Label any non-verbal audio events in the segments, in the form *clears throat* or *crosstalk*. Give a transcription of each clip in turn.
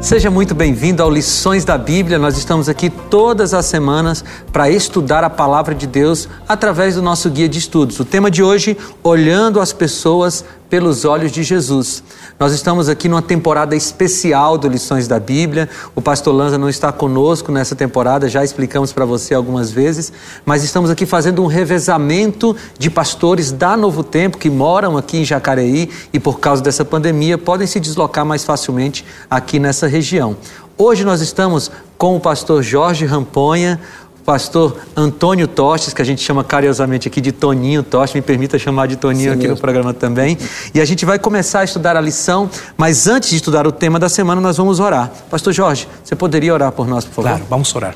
Seja muito bem-vindo ao Lições da Bíblia. Nós estamos aqui todas as semanas para estudar a palavra de Deus através do nosso guia de estudos. O tema de hoje, olhando as pessoas pelos olhos de Jesus. Nós estamos aqui numa temporada especial do Lições da Bíblia. O pastor Lanza não está conosco nessa temporada, já explicamos para você algumas vezes, mas estamos aqui fazendo um revezamento de pastores da Novo Tempo que moram aqui em Jacareí e por causa dessa pandemia podem se deslocar mais facilmente aqui nessa região. Hoje nós estamos com o pastor Jorge Ramponha, pastor Antônio Tostes, que a gente chama carinhosamente aqui de Toninho Tostes, me permita chamar de Toninho Sim, aqui mesmo. no programa também. E a gente vai começar a estudar a lição, mas antes de estudar o tema da semana, nós vamos orar. Pastor Jorge, você poderia orar por nós, por favor? Claro, vamos orar.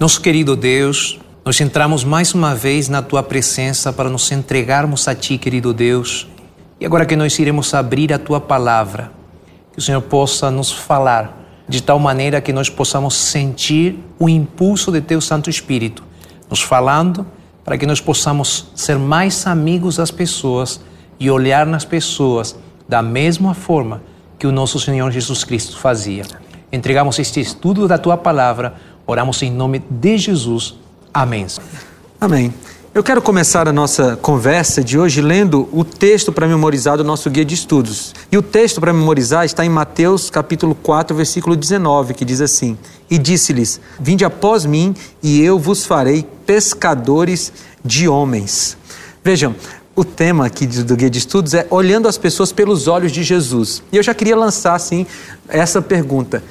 Nosso querido Deus, nós entramos mais uma vez na tua presença para nos entregarmos a ti, querido Deus. E agora que nós iremos abrir a tua palavra, que o Senhor possa nos falar de tal maneira que nós possamos sentir o impulso de Teu Santo Espírito nos falando, para que nós possamos ser mais amigos das pessoas e olhar nas pessoas da mesma forma que o nosso Senhor Jesus Cristo fazia. Entregamos este estudo da Tua palavra, oramos em nome de Jesus. Amém. Amém. Eu quero começar a nossa conversa de hoje lendo o texto para memorizar do nosso guia de estudos. E o texto para memorizar está em Mateus capítulo 4, versículo 19, que diz assim: E disse-lhes: Vinde após mim, e eu vos farei pescadores de homens. Vejam, o tema aqui do guia de estudos é olhando as pessoas pelos olhos de Jesus. E eu já queria lançar assim essa pergunta: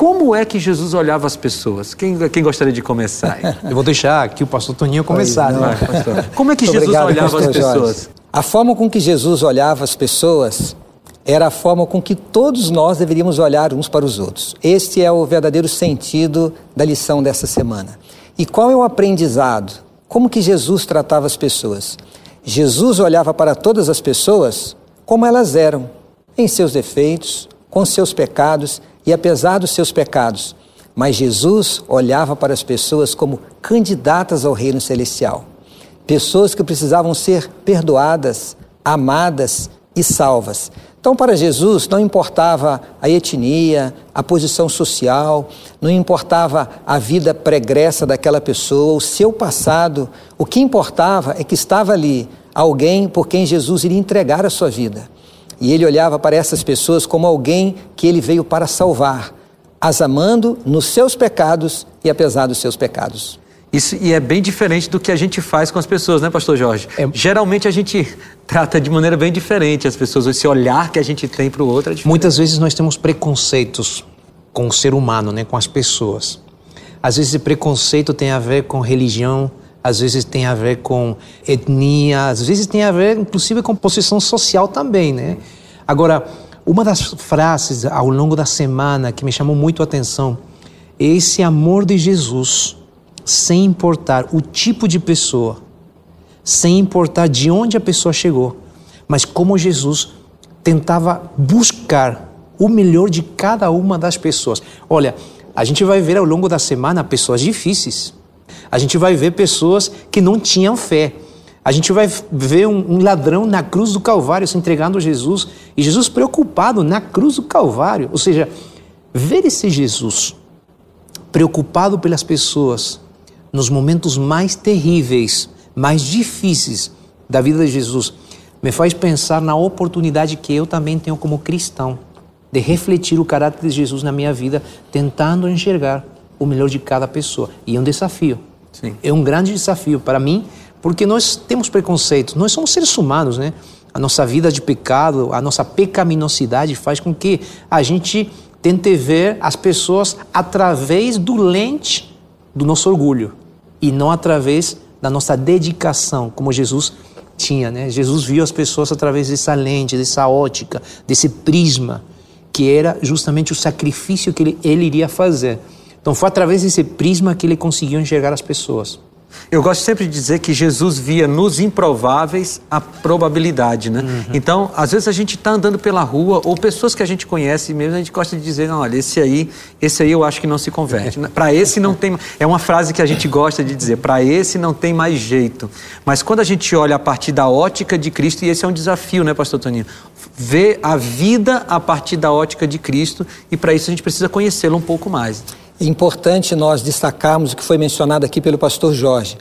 como é que Jesus olhava as pessoas? Quem, quem gostaria de começar? *laughs* Eu vou deixar aqui o pastor Toninho começar. Não, né? pastor. *laughs* Como é que Jesus obrigado, olhava as pessoas? Jorge. A forma com que Jesus olhava as pessoas era a forma com que todos nós deveríamos olhar uns para os outros. Este é o verdadeiro sentido da lição dessa semana. E qual é o aprendizado? Como que Jesus tratava as pessoas? Jesus olhava para todas as pessoas como elas eram, em seus defeitos, com seus pecados e apesar dos seus pecados. Mas Jesus olhava para as pessoas como candidatas ao reino celestial. Pessoas que precisavam ser perdoadas, amadas e salvas. Então, para Jesus, não importava a etnia, a posição social, não importava a vida pregressa daquela pessoa, o seu passado. O que importava é que estava ali alguém por quem Jesus iria entregar a sua vida. E ele olhava para essas pessoas como alguém que ele veio para salvar, as amando nos seus pecados e apesar dos seus pecados. Isso, e é bem diferente do que a gente faz com as pessoas, né, Pastor Jorge? É... Geralmente a gente *laughs* trata de maneira bem diferente as pessoas, esse olhar que a gente tem para o outro é diferente. Muitas vezes nós temos preconceitos com o ser humano, né, com as pessoas. Às vezes esse preconceito tem a ver com religião, às vezes tem a ver com etnia, às vezes tem a ver inclusive com posição social também, né? Agora, uma das frases ao longo da semana que me chamou muito a atenção é esse amor de Jesus, sem importar o tipo de pessoa, sem importar de onde a pessoa chegou, mas como Jesus tentava buscar o melhor de cada uma das pessoas. Olha, a gente vai ver ao longo da semana pessoas difíceis a gente vai ver pessoas que não tinham fé. A gente vai ver um, ladrão na cruz do Calvário se entregando a Jesus e Jesus preocupado na cruz do Calvário. Ou seja, ver esse Jesus preocupado pelas pessoas nos momentos mais terríveis, mais difíceis da vida de Jesus, me faz pensar na oportunidade que eu também tenho como cristão de refletir o caráter de Jesus na minha vida, tentando enxergar o melhor de cada pessoa. E é um desafio. Sim. É um grande desafio para mim, porque nós temos preconceitos, nós somos seres humanos, né? A nossa vida de pecado, a nossa pecaminosidade faz com que a gente tente ver as pessoas através do lente do nosso orgulho e não através da nossa dedicação, como Jesus tinha, né? Jesus viu as pessoas através dessa lente, dessa ótica, desse prisma, que era justamente o sacrifício que ele, ele iria fazer. Então foi através desse prisma que ele conseguiu enxergar as pessoas. Eu gosto sempre de dizer que Jesus via nos improváveis a probabilidade, né? Uhum. Então, às vezes a gente está andando pela rua ou pessoas que a gente conhece mesmo, a gente gosta de dizer, não, olha, esse aí, esse aí eu acho que não se converte. para esse não tem, é uma frase que a gente gosta de dizer, para esse não tem mais jeito. Mas quando a gente olha a partir da ótica de Cristo, e esse é um desafio, né, pastor Toninho? Ver a vida a partir da ótica de Cristo, e para isso a gente precisa conhecê-lo um pouco mais. É importante nós destacarmos o que foi mencionado aqui pelo pastor Jorge.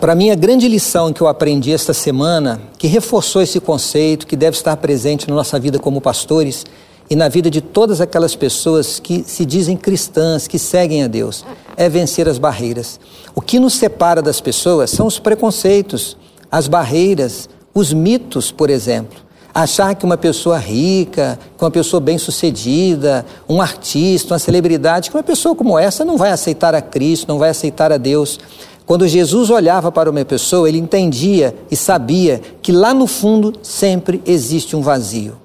Para mim, a grande lição que eu aprendi esta semana, que reforçou esse conceito, que deve estar presente na nossa vida como pastores e na vida de todas aquelas pessoas que se dizem cristãs, que seguem a Deus, é vencer as barreiras. O que nos separa das pessoas são os preconceitos, as barreiras, os mitos, por exemplo achar que uma pessoa rica, que uma pessoa bem-sucedida, um artista, uma celebridade, que uma pessoa como essa não vai aceitar a Cristo, não vai aceitar a Deus. Quando Jesus olhava para uma pessoa, ele entendia e sabia que lá no fundo sempre existe um vazio.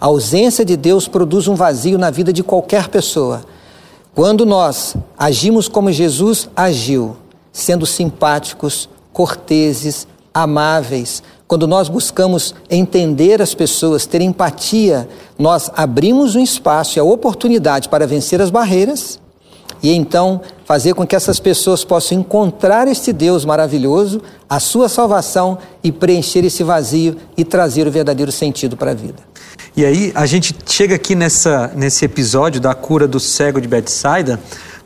A ausência de Deus produz um vazio na vida de qualquer pessoa. Quando nós agimos como Jesus agiu, sendo simpáticos, corteses, amáveis, quando nós buscamos entender as pessoas, ter empatia, nós abrimos um espaço e a oportunidade para vencer as barreiras e então fazer com que essas pessoas possam encontrar este Deus maravilhoso, a sua salvação e preencher esse vazio e trazer o verdadeiro sentido para a vida. E aí a gente chega aqui nessa, nesse episódio da cura do cego de Betsaida,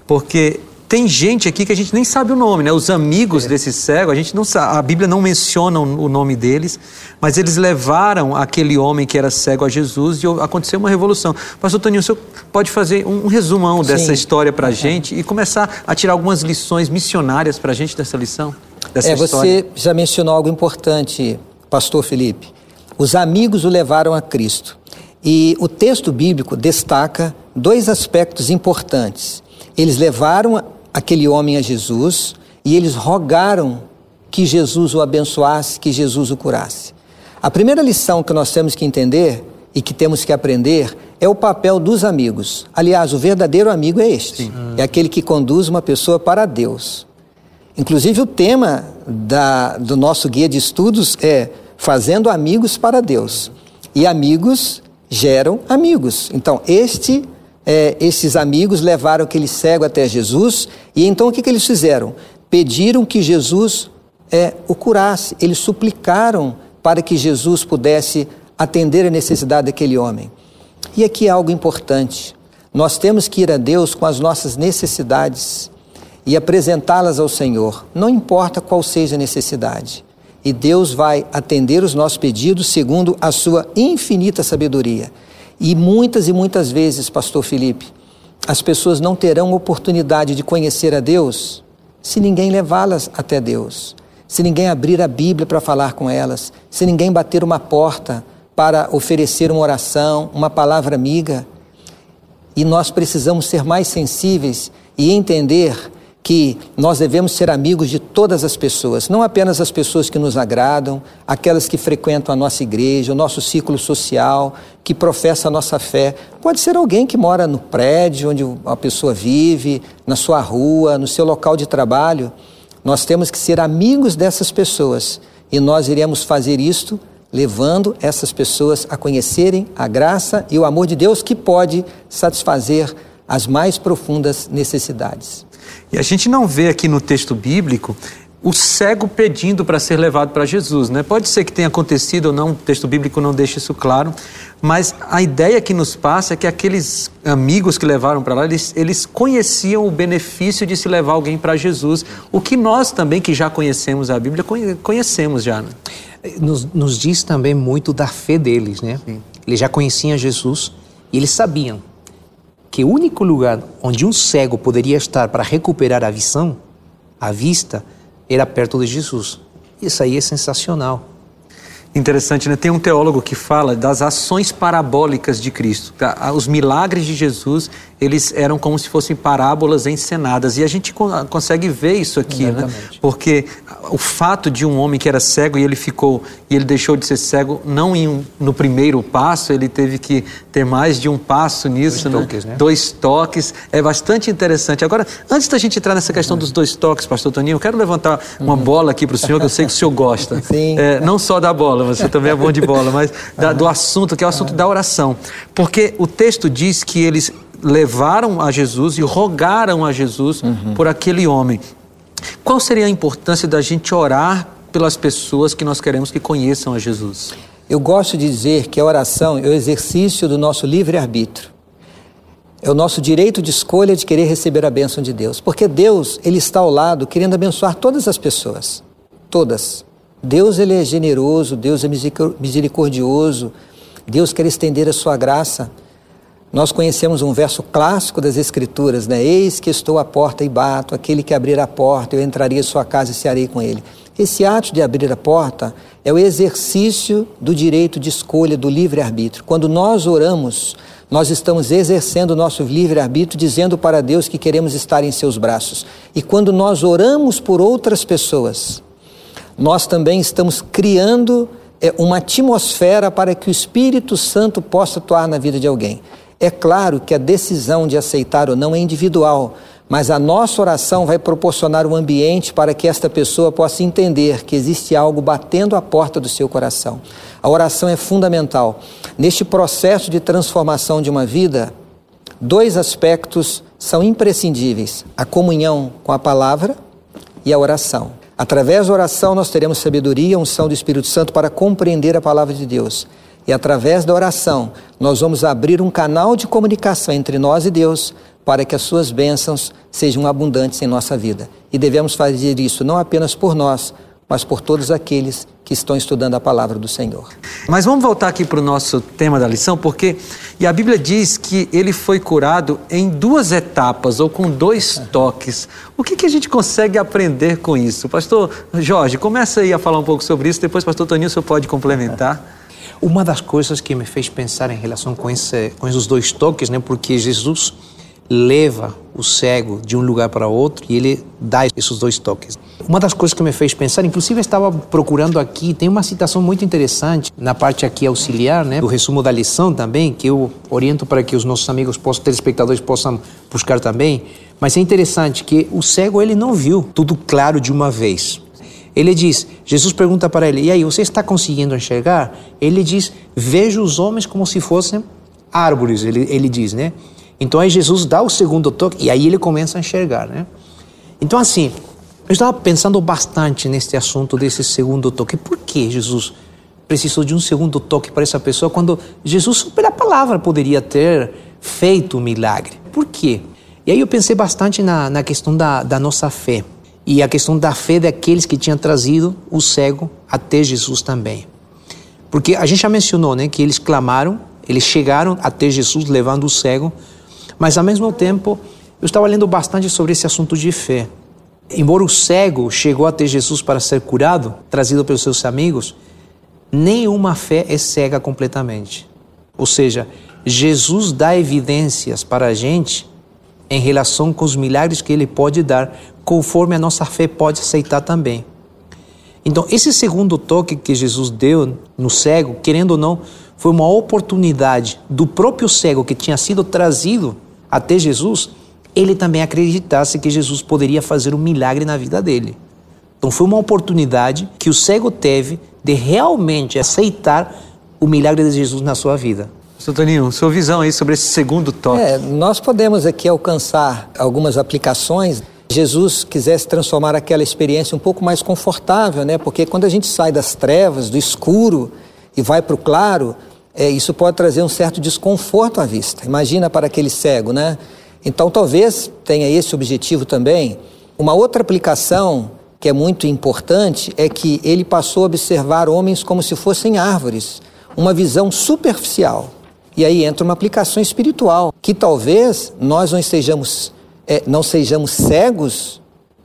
porque tem gente aqui que a gente nem sabe o nome, né? Os amigos é. desse cego, a gente não sabe, a Bíblia não menciona o nome deles, mas eles levaram aquele homem que era cego a Jesus e aconteceu uma revolução. Pastor Toninho, o senhor pode fazer um, resumão dessa Sim. história para a gente e começar a tirar algumas lições missionárias para a gente dessa lição? Dessa é, história? você já mencionou algo importante, Pastor Felipe. Os amigos o levaram a Cristo. E o texto bíblico destaca dois aspectos importantes. Eles levaram aquele homem a Jesus e eles rogaram que Jesus o abençoasse, que Jesus o curasse. A primeira lição que nós temos que entender e que temos que aprender é o papel dos amigos. Aliás, o verdadeiro amigo é este: Sim. é aquele que conduz uma pessoa para Deus. Inclusive, o tema da, do nosso guia de estudos é Fazendo Amigos para Deus. E amigos geram amigos. Então, este é, esses amigos levaram aquele cego até Jesus e então o que, que eles fizeram? Pediram que Jesus é, o curasse, eles suplicaram para que Jesus pudesse atender a necessidade daquele homem. E aqui é algo importante. Nós temos que ir a Deus com as nossas necessidades e apresentá-las ao Senhor, não importa qual seja a necessidade. E Deus vai atender os nossos pedidos segundo a sua infinita sabedoria. E muitas e muitas vezes, Pastor Felipe, as pessoas não terão oportunidade de conhecer a Deus se ninguém levá-las até Deus, se ninguém abrir a Bíblia para falar com elas, se ninguém bater uma porta para oferecer uma oração, uma palavra amiga. E nós precisamos ser mais sensíveis e entender que nós devemos ser amigos de todas as pessoas, não apenas as pessoas que nos agradam, aquelas que frequentam a nossa igreja, o nosso ciclo social, que professa a nossa fé. Pode ser alguém que mora no prédio onde a pessoa vive, na sua rua, no seu local de trabalho. Nós temos que ser amigos dessas pessoas e nós iremos fazer isto levando essas pessoas a conhecerem a graça e o amor de Deus que pode satisfazer as mais profundas necessidades. E a gente não vê aqui no texto bíblico o cego pedindo para ser levado para Jesus, né? Pode ser que tenha acontecido ou não, o texto bíblico não deixa isso claro, mas a ideia que nos passa é que aqueles amigos que levaram para lá, eles, eles conheciam o benefício de se levar alguém para Jesus, o que nós também, que já conhecemos a Bíblia, conhecemos já, né? Nos, nos diz também muito da fé deles, né? Sim. Eles já conheciam Jesus e eles sabiam que o único lugar onde um cego poderia estar para recuperar a visão, a vista, era perto de Jesus. Isso aí é sensacional. Interessante, né? Tem um teólogo que fala das ações parabólicas de Cristo. Tá? Os milagres de Jesus, eles eram como se fossem parábolas encenadas. E a gente consegue ver isso aqui, né? Exatamente. né? Porque o fato de um homem que era cego e ele ficou e ele deixou de ser cego não em, no primeiro passo, ele teve que ter mais de um passo nisso, dois né? toques, né? Dois toques. É bastante interessante. Agora, antes da gente entrar nessa questão uhum. dos dois toques, pastor Toninho, eu quero levantar uma uhum. bola aqui para o senhor, que eu sei que o senhor gosta. Sim. É, não só da bola, você também é bom de bola, mas da, do assunto, que é o assunto da oração. Porque o texto diz que eles levaram a Jesus e rogaram a Jesus uhum. por aquele homem. Qual seria a importância da gente orar pelas pessoas que nós queremos que conheçam a Jesus? Eu gosto de dizer que a oração é o exercício do nosso livre-arbítrio. É o nosso direito de escolha de querer receber a bênção de Deus. Porque Deus, Ele está ao lado querendo abençoar todas as pessoas. Todas. Deus ele é generoso, Deus é misericordioso, Deus quer estender a sua graça. Nós conhecemos um verso clássico das Escrituras, né? Eis que estou à porta e bato, aquele que abrir a porta, eu entraria em sua casa e cearei com ele. Esse ato de abrir a porta é o exercício do direito de escolha, do livre-arbítrio. Quando nós oramos, nós estamos exercendo o nosso livre-arbítrio, dizendo para Deus que queremos estar em seus braços. E quando nós oramos por outras pessoas, nós também estamos criando é, uma atmosfera para que o Espírito Santo possa atuar na vida de alguém. É claro que a decisão de aceitar ou não é individual, mas a nossa oração vai proporcionar um ambiente para que esta pessoa possa entender que existe algo batendo a porta do seu coração. A oração é fundamental. Neste processo de transformação de uma vida, dois aspectos são imprescindíveis: a comunhão com a palavra e a oração. Através da oração, nós teremos sabedoria, unção do Espírito Santo para compreender a palavra de Deus. E através da oração, nós vamos abrir um canal de comunicação entre nós e Deus para que as suas bênçãos sejam abundantes em nossa vida. E devemos fazer isso não apenas por nós, mas por todos aqueles que estão estudando a palavra do Senhor. Mas vamos voltar aqui para o nosso tema da lição, porque e a Bíblia diz que ele foi curado em duas etapas ou com dois toques. O que, que a gente consegue aprender com isso? Pastor Jorge, começa aí a falar um pouco sobre isso, depois pastor Toninho, você pode complementar. Uma das coisas que me fez pensar em relação com, esse, com esses dois toques, né, porque Jesus leva o cego de um lugar para outro e ele dá esses dois toques. Uma das coisas que me fez pensar, inclusive eu estava procurando aqui, tem uma citação muito interessante na parte aqui auxiliar, né, do resumo da lição também, que eu oriento para que os nossos amigos, possam, telespectadores, possam buscar também. Mas é interessante que o cego ele não viu tudo claro de uma vez. Ele diz, Jesus pergunta para ele, e aí, você está conseguindo enxergar? Ele diz, vejo os homens como se fossem árvores, ele, ele diz, né? Então aí Jesus dá o segundo toque e aí ele começa a enxergar, né? Então assim, eu estava pensando bastante neste assunto desse segundo toque. Por que Jesus precisou de um segundo toque para essa pessoa quando Jesus, pela palavra, poderia ter feito o milagre? Por quê? E aí eu pensei bastante na, na questão da, da nossa fé e a questão da fé daqueles que tinham trazido o cego até Jesus também. Porque a gente já mencionou né, que eles clamaram, eles chegaram até Jesus levando o cego, mas ao mesmo tempo, eu estava lendo bastante sobre esse assunto de fé. Embora o cego chegou até Jesus para ser curado, trazido pelos seus amigos, nenhuma fé é cega completamente. Ou seja, Jesus dá evidências para a gente em relação com os milagres que ele pode dar, conforme a nossa fé pode aceitar também. Então, esse segundo toque que Jesus deu no cego, querendo ou não, foi uma oportunidade do próprio cego que tinha sido trazido até Jesus, ele também acreditasse que Jesus poderia fazer um milagre na vida dele. Então foi uma oportunidade que o cego teve de realmente aceitar o milagre de Jesus na sua vida. Sr. Toninho, sua visão aí sobre esse segundo toque. É, nós podemos aqui alcançar algumas aplicações. Jesus quisesse transformar aquela experiência um pouco mais confortável, né? Porque quando a gente sai das trevas, do escuro e vai para o claro, é, isso pode trazer um certo desconforto à vista. Imagina para aquele cego, né? Então, talvez tenha esse objetivo também. Uma outra aplicação que é muito importante é que ele passou a observar homens como se fossem árvores, uma visão superficial. E aí entra uma aplicação espiritual, que talvez nós não estejamos, é, não sejamos cegos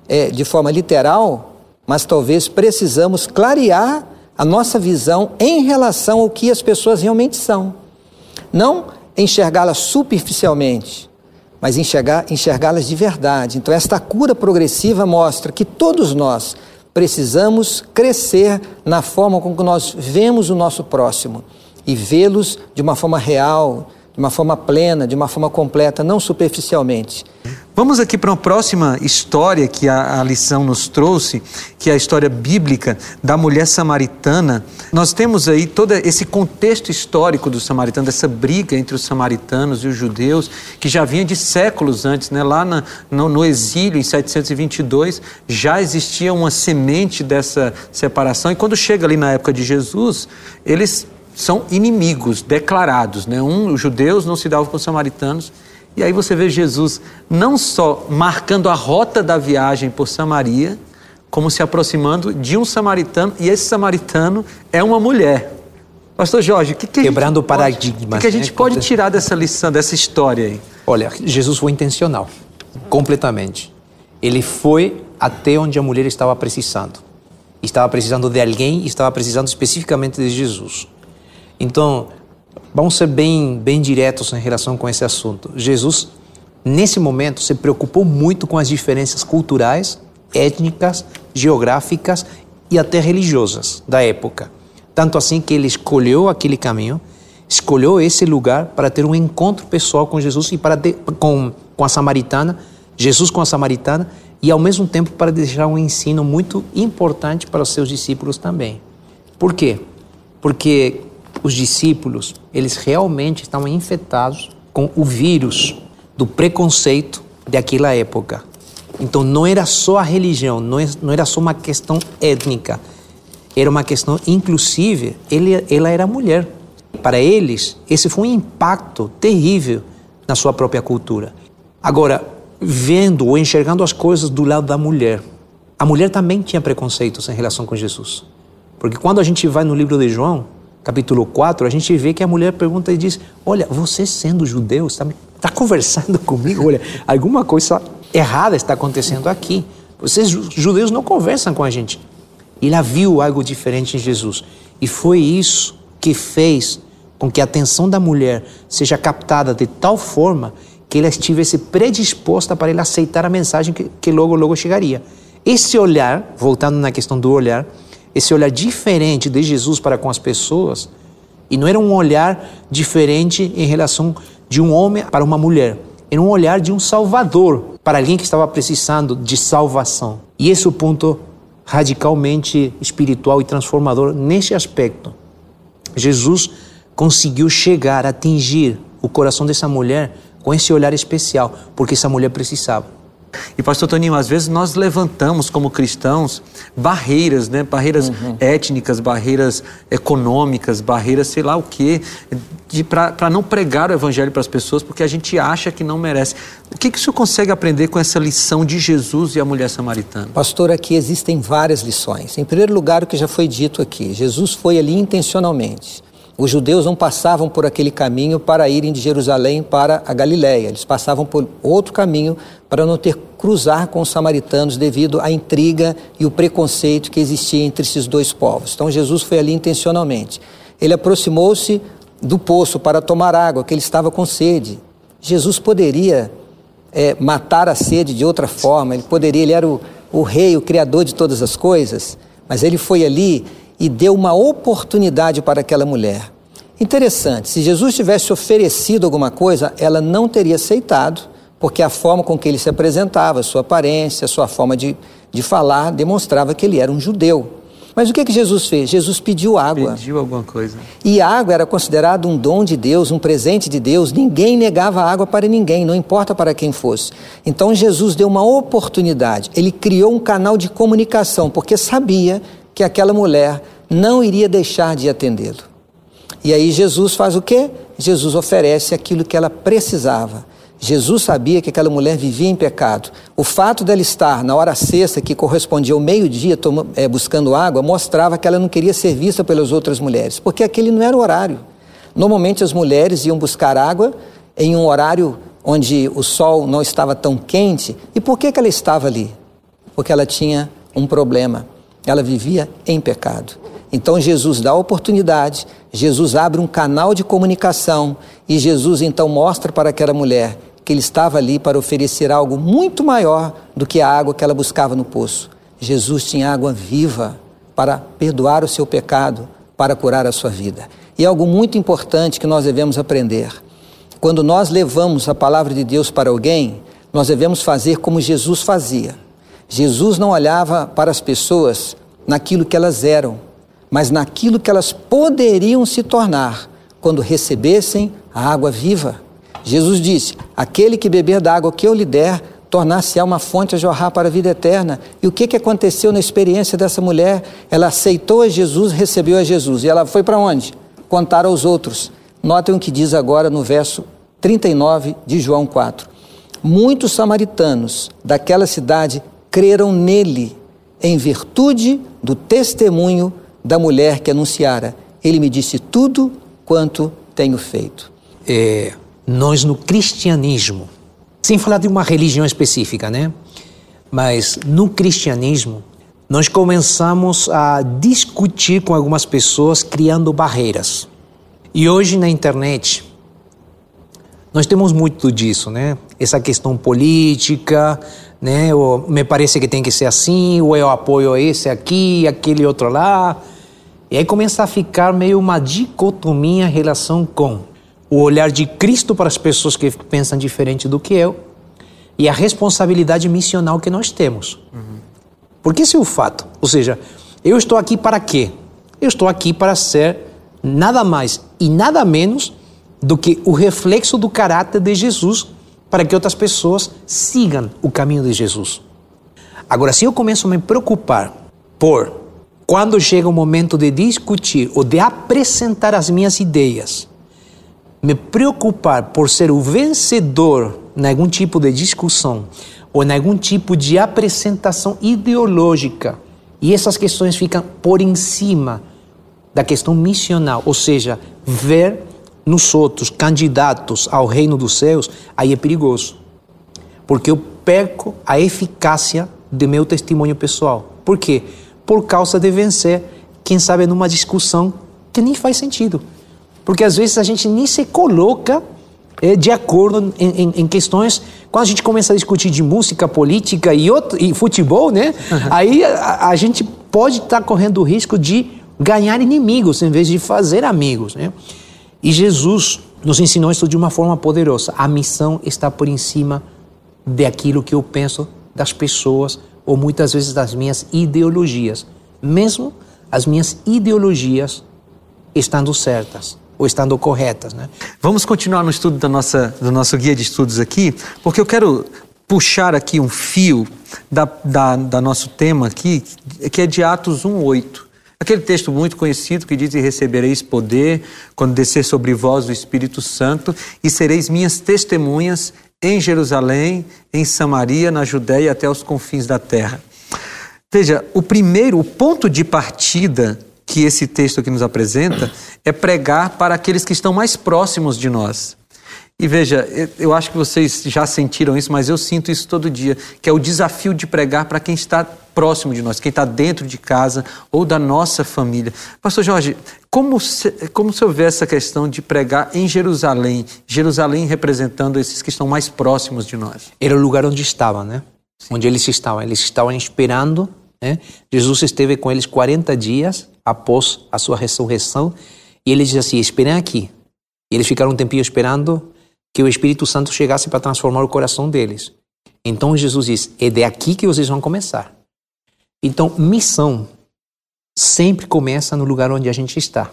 é, de forma literal, mas talvez precisamos clarear a nossa visão em relação ao que as pessoas realmente são. Não enxergá-las superficialmente, mas enxergá-las de verdade. Então, esta cura progressiva mostra que todos nós precisamos crescer na forma com que nós vemos o nosso próximo e vê-los de uma forma real, de uma forma plena, de uma forma completa, não superficialmente. Vamos aqui para uma próxima história que a, a, lição nos trouxe, que é a história bíblica da mulher samaritana. Nós temos aí todo esse contexto histórico dos samaritanos, essa briga entre os samaritanos e os judeus, que já vinha de séculos antes, né? lá na, no, no exílio, em 722, já existia uma semente dessa separação, e quando chega ali na época de Jesus, eles são inimigos declarados. Né? Um, os judeus não se davam com os samaritanos. E aí você vê Jesus não só marcando a rota da viagem por Samaria, como se aproximando de um samaritano, e esse samaritano é uma mulher. Pastor Jorge, o que, que Quebrando paradigmas. O que, que a gente né? pode tirar dessa lição, dessa história aí? Olha, Jesus foi intencional, completamente. Ele foi até onde a mulher estava precisando. Estava precisando de alguém, estava precisando especificamente de Jesus. Então, vamos ser bem, bem diretos em relação com esse assunto. Jesus, nesse momento, se preocupou muito com as diferenças culturais, étnicas, geográficas e até religiosas da época. Tanto assim que ele escolheu aquele caminho, escolheu esse lugar para ter um encontro pessoal com Jesus e para ter, com, com a samaritana, Jesus com a samaritana, e ao mesmo tempo para deixar um ensino muito importante para os seus discípulos também. Por quê? Porque os discípulos, eles realmente estavam infectados com o vírus do preconceito daquela época. Então não era só a religião, não é, era só uma questão étnica, era uma questão, inclusive, ele, ela era mulher. Para eles, esse foi um impacto terrível na sua própria cultura. Agora, vendo ou enxergando as coisas do lado da mulher, a mulher também tinha preconceitos em relação com Jesus. Porque quando a gente vai no livro de João, capítulo 4, a gente vê que a mulher pergunta e diz: Olha, você sendo judeu, está, está conversando *laughs* comigo? Olha, alguma coisa errada está acontecendo aqui. Vocês, judeus, não conversam com a gente. E ela viu algo diferente em Jesus. E foi isso que fez com que a atenção da mulher seja captada de tal forma que ela estivesse predisposta para ele aceitar a mensagem que, que logo, logo chegaria. Esse olhar, voltando na questão do olhar, esse olhar diferente de Jesus para com as pessoas, e não era um olhar diferente em relação de um homem para uma mulher, era um olhar de um salvador para alguém que estava precisando de salvação. E esse é o ponto radicalmente espiritual e transformador nesse aspecto. Jesus conseguiu chegar, atingir o coração dessa mulher com esse olhar especial, porque essa mulher precisava. E pastor Toninho, às vezes nós levantamos como cristãos barreiras, né? Barreiras uhum. étnicas, barreiras econômicas, barreiras sei lá o quê, para não pregar o evangelho para as pessoas porque a gente acha que não merece. O que, que o senhor consegue aprender com essa lição de Jesus e a mulher samaritana? Pastor, aqui existem várias lições. Em primeiro lugar, o que já foi dito aqui, Jesus foi ali intencionalmente. Os judeus não passavam por aquele caminho para irem de Jerusalém para a Galiléia. Eles passavam por outro caminho para não ter cruzar com os samaritanos devido à intriga e o preconceito que existia entre esses dois povos. Então Jesus foi ali intencionalmente. Ele aproximou-se do poço para tomar água, que ele estava com sede. Jesus poderia é, matar a sede de outra forma, ele poderia, ele era o, o rei, o criador de todas as coisas, mas ele foi ali e deu uma oportunidade para aquela mulher. Interessante, se Jesus tivesse oferecido alguma coisa, ela não teria aceitado, porque a forma com que ele se apresentava, sua aparência, sua forma de, de falar, demonstrava que ele era um judeu. Mas o que, que Jesus fez? Jesus pediu água. Pediu alguma coisa. E a água era considerada um dom de Deus, um presente de Deus. Ninguém negava água para ninguém, não importa para quem fosse. Então Jesus deu uma oportunidade. Ele criou um canal de comunicação, porque sabia que aquela mulher não iria deixar de atendê-lo. E aí Jesus faz o quê? Jesus oferece aquilo que ela precisava. Jesus sabia que aquela mulher vivia em pecado. O fato dela estar na hora sexta, que correspondia ao meio-dia, é, buscando água, mostrava que ela não queria ser vista pelas outras mulheres, porque aquele não era o horário. Normalmente as mulheres iam buscar água em um horário onde o sol não estava tão quente. E por que, que ela estava ali? Porque ela tinha um problema ela vivia em pecado. Então Jesus dá a oportunidade, Jesus abre um canal de comunicação e Jesus então mostra para aquela mulher que ele estava ali para oferecer algo muito maior do que a água que ela buscava no poço. Jesus tinha água viva para perdoar o seu pecado, para curar a sua vida. E é algo muito importante que nós devemos aprender. Quando nós levamos a palavra de Deus para alguém, nós devemos fazer como Jesus fazia. Jesus não olhava para as pessoas naquilo que elas eram, mas naquilo que elas poderiam se tornar quando recebessem a água viva. Jesus disse: Aquele que beber da água que eu lhe der, tornar-se-á uma fonte a jorrar para a vida eterna. E o que, que aconteceu na experiência dessa mulher? Ela aceitou a Jesus, recebeu a Jesus. E ela foi para onde? Contar aos outros. Notem o que diz agora no verso 39 de João 4. Muitos samaritanos daquela cidade creram nele, em virtude do testemunho da mulher que anunciara. Ele me disse tudo quanto tenho feito. É, nós no cristianismo, sem falar de uma religião específica, né? Mas no cristianismo, nós começamos a discutir com algumas pessoas criando barreiras. E hoje na internet, nós temos muito disso, né? Essa questão política, né? Ou me parece que tem que ser assim, ou eu apoio esse aqui, aquele outro lá. E aí começa a ficar meio uma dicotomia em relação com o olhar de Cristo para as pessoas que pensam diferente do que eu e a responsabilidade missional que nós temos. Uhum. Porque esse é o fato. Ou seja, eu estou aqui para quê? Eu estou aqui para ser nada mais e nada menos do que o reflexo do caráter de Jesus para que outras pessoas sigam o caminho de Jesus. Agora, se eu começo a me preocupar por quando chega o momento de discutir ou de apresentar as minhas ideias, me preocupar por ser o vencedor em algum tipo de discussão ou em algum tipo de apresentação ideológica, e essas questões ficam por em cima da questão missional, ou seja, ver nos outros candidatos ao reino dos céus, aí é perigoso. Porque eu perco a eficácia do meu testemunho pessoal. Por quê? Por causa de vencer, quem sabe, numa discussão que nem faz sentido. Porque às vezes a gente nem se coloca é, de acordo em, em, em, questões. Quando a gente começa a discutir de música, política e, outro, e futebol, né? Uhum. Aí a, a, gente pode estar tá correndo o risco de ganhar inimigos em vez de fazer amigos, né? E Jesus nos ensinou isso de uma forma poderosa. A missão está por em cima daquilo que eu penso das pessoas ou muitas vezes das minhas ideologias, mesmo as minhas ideologias estando certas ou estando corretas, né? Vamos continuar no estudo da nossa, do nosso guia de estudos aqui, porque eu quero puxar aqui um fio da, da, da nosso tema aqui, que é de Atos 1,8. Aquele texto muito conhecido que diz: E recebereis poder quando descer sobre vós o Espírito Santo, e sereis minhas testemunhas em Jerusalém, em Samaria, na Judéia até os confins da terra. Veja, o primeiro, o ponto de partida que esse texto aqui nos apresenta é pregar para aqueles que estão mais próximos de nós. E veja, eu acho que vocês já sentiram isso, mas eu sinto isso todo dia, que é o desafio de pregar para quem está próximo de nós, quem está dentro de casa ou da nossa família. Pastor Jorge, como, se, como se houver essa questão de pregar em Jerusalém, Jerusalém representando esses que estão mais próximos de nós? Era o lugar onde estavam, né? Sim. Onde eles estavam. Eles estavam esperando, né? Jesus esteve com eles 40 dias após a sua ressurreição e eles diziam assim, esperem aqui. E eles ficaram um tempinho esperando que o Espírito Santo chegasse para transformar o coração deles. Então Jesus diz: é de aqui que vocês vão começar. Então, missão sempre começa no lugar onde a gente está.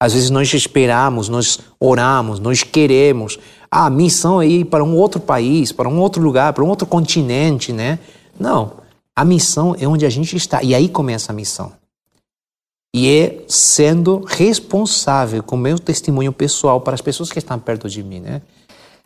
Às vezes nós esperamos, nós oramos, nós queremos. Ah, a missão é ir para um outro país, para um outro lugar, para um outro continente, né? Não. A missão é onde a gente está. E aí começa a missão e é sendo responsável com o meu testemunho pessoal para as pessoas que estão perto de mim, né?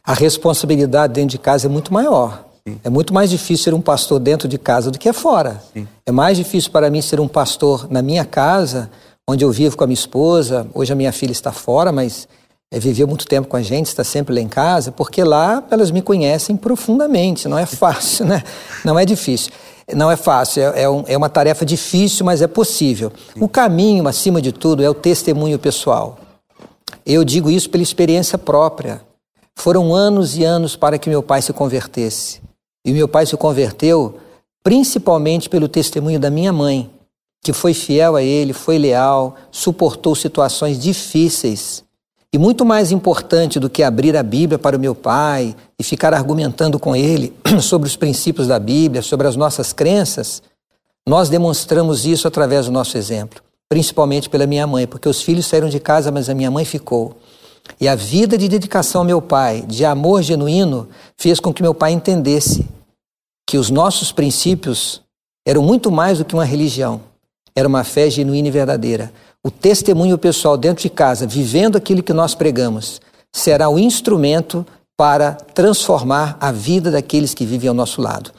A responsabilidade dentro de casa é muito maior. Sim. É muito mais difícil ser um pastor dentro de casa do que fora. Sim. É mais difícil para mim ser um pastor na minha casa, onde eu vivo com a minha esposa. Hoje a minha filha está fora, mas é, viveu muito tempo com a gente, está sempre lá em casa, porque lá elas me conhecem profundamente. Não é *laughs* fácil, né? Não é difícil. Não é fácil, é, é, um, é uma tarefa difícil, mas é possível. O caminho, acima de tudo, é o testemunho pessoal. Eu digo isso pela experiência própria. Foram anos e anos para que meu pai se convertesse. E meu pai se converteu principalmente pelo testemunho da minha mãe, que foi fiel a ele, foi leal, suportou situações difíceis e muito mais importante do que abrir a Bíblia para o meu pai e ficar argumentando com ele *clears throat* sobre os princípios da Bíblia, sobre as nossas crenças, nós demonstramos isso através do nosso exemplo, principalmente pela minha mãe, porque os filhos saíram de casa, mas a minha mãe ficou. E a vida de dedicação ao meu pai, de amor genuíno, fez com que meu pai entendesse que os nossos princípios eram muito mais do que uma religião, era uma fé genuína e verdadeira. O testemunho pessoal dentro de casa, vivendo aquilo que nós pregamos, será o instrumento para transformar a vida daqueles que vivem ao nosso lado.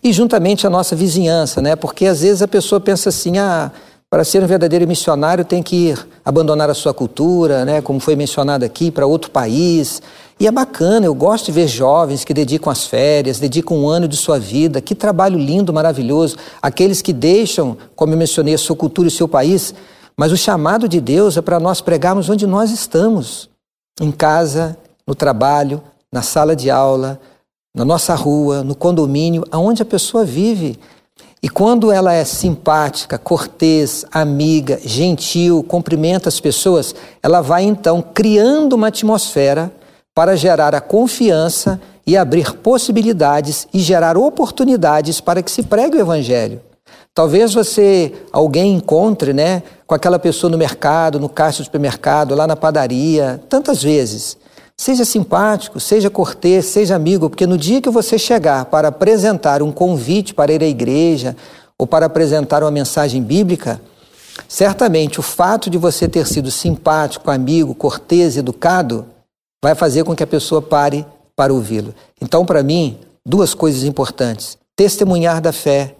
E juntamente a nossa vizinhança, né? Porque às vezes a pessoa pensa assim: ah, para ser um verdadeiro missionário tem que ir abandonar a sua cultura, né? Como foi mencionado aqui, para outro país. E é bacana, eu gosto de ver jovens que dedicam as férias, dedicam um ano de sua vida. Que trabalho lindo, maravilhoso. Aqueles que deixam, como eu mencionei, a sua cultura e o seu país mas o chamado de Deus é para nós pregarmos onde nós estamos em casa, no trabalho, na sala de aula, na nossa rua, no condomínio, aonde a pessoa vive. E quando ela é simpática, cortês, amiga, gentil, cumprimenta as pessoas, ela vai então criando uma atmosfera para gerar a confiança e abrir possibilidades e gerar oportunidades para que se pregue o evangelho. Talvez você, alguém encontre, né, com aquela pessoa no mercado, no caixa do supermercado, lá na padaria, tantas vezes. Seja simpático, seja cortês, seja amigo, porque no dia que você chegar para apresentar um convite para ir à igreja ou para apresentar uma mensagem bíblica, certamente o fato de você ter sido simpático, amigo, cortês, educado, vai fazer com que a pessoa pare para ouvi-lo. Então, para mim, duas coisas importantes: testemunhar da fé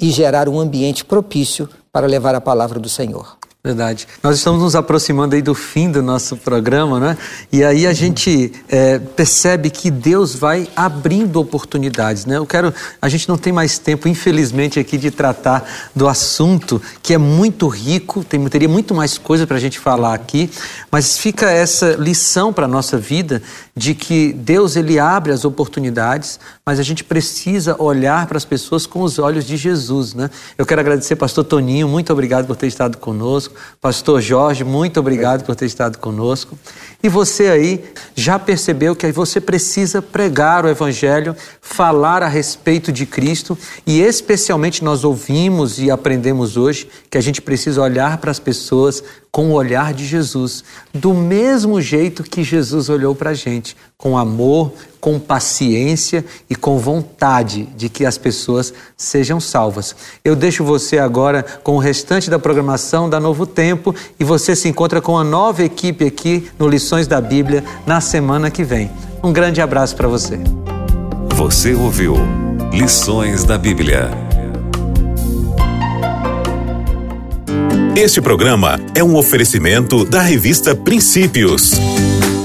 e gerar um ambiente propício para levar a palavra do Senhor. Verdade. Nós estamos nos aproximando aí do fim do nosso programa, né? E aí a gente é, percebe que Deus vai abrindo oportunidades, né? Eu quero, a gente não tem mais tempo, infelizmente, aqui de tratar do assunto que é muito rico, tem, teria muito mais coisa para a gente falar aqui, mas fica essa lição para a nossa vida de que Deus ele abre as oportunidades, mas a gente precisa olhar para as pessoas com os olhos de Jesus, né? Eu quero agradecer, Pastor Toninho, muito obrigado por ter estado conosco. Pastor Jorge, muito obrigado por ter estado conosco. E você aí já percebeu que você precisa pregar o Evangelho, falar a respeito de Cristo e, especialmente, nós ouvimos e aprendemos hoje que a gente precisa olhar para as pessoas com o olhar de Jesus, do mesmo jeito que Jesus olhou para a gente, com amor, com paciência e com vontade de que as pessoas sejam salvas. Eu deixo você agora com o restante da programação da Novo Tempo e você se encontra com a nova equipe aqui no Lições da Bíblia na semana que vem. Um grande abraço para você. Você ouviu Lições da Bíblia. Este programa é um oferecimento da revista Princípios.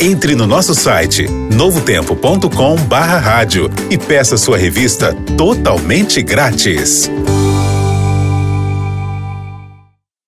Entre no nosso site novotempo.com/rádio e peça sua revista totalmente grátis.